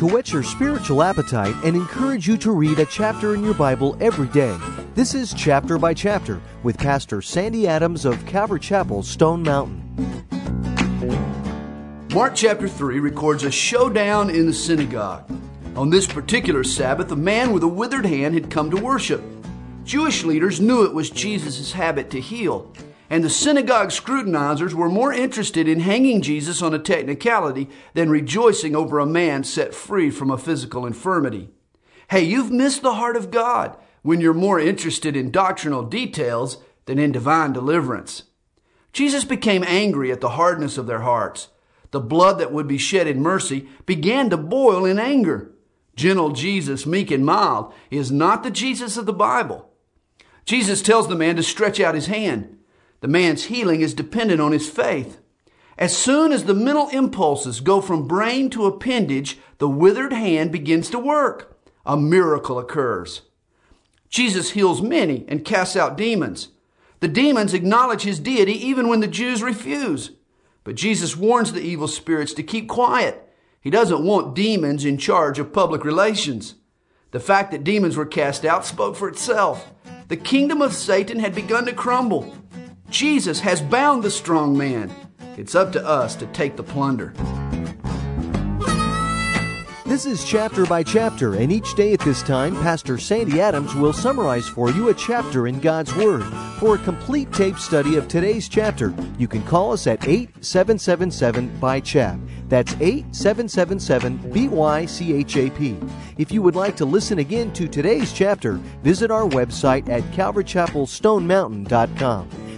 to whet your spiritual appetite and encourage you to read a chapter in your Bible every day. This is Chapter by Chapter with Pastor Sandy Adams of Calvary Chapel, Stone Mountain. Mark chapter 3 records a showdown in the synagogue. On this particular Sabbath, a man with a withered hand had come to worship. Jewish leaders knew it was Jesus' habit to heal, and the synagogue scrutinizers were more interested in hanging Jesus on a technicality than rejoicing over a man set free from a physical infirmity. Hey, you've missed the heart of God when you're more interested in doctrinal details than in divine deliverance. Jesus became angry at the hardness of their hearts. The blood that would be shed in mercy began to boil in anger. Gentle Jesus, meek and mild, is not the Jesus of the Bible. Jesus tells the man to stretch out his hand. The man's healing is dependent on his faith. As soon as the mental impulses go from brain to appendage, the withered hand begins to work. A miracle occurs. Jesus heals many and casts out demons. The demons acknowledge his deity even when the Jews refuse. But Jesus warns the evil spirits to keep quiet. He doesn't want demons in charge of public relations. The fact that demons were cast out spoke for itself. The kingdom of Satan had begun to crumble. Jesus has bound the strong man. It's up to us to take the plunder. This is chapter by chapter, and each day at this time, Pastor Sandy Adams will summarize for you a chapter in God's Word. For a complete tape study of today's chapter, you can call us at 8777 by chap. That's 8777 BYCHAP. If you would like to listen again to today's chapter, visit our website at calvarychapelstonemountain.com.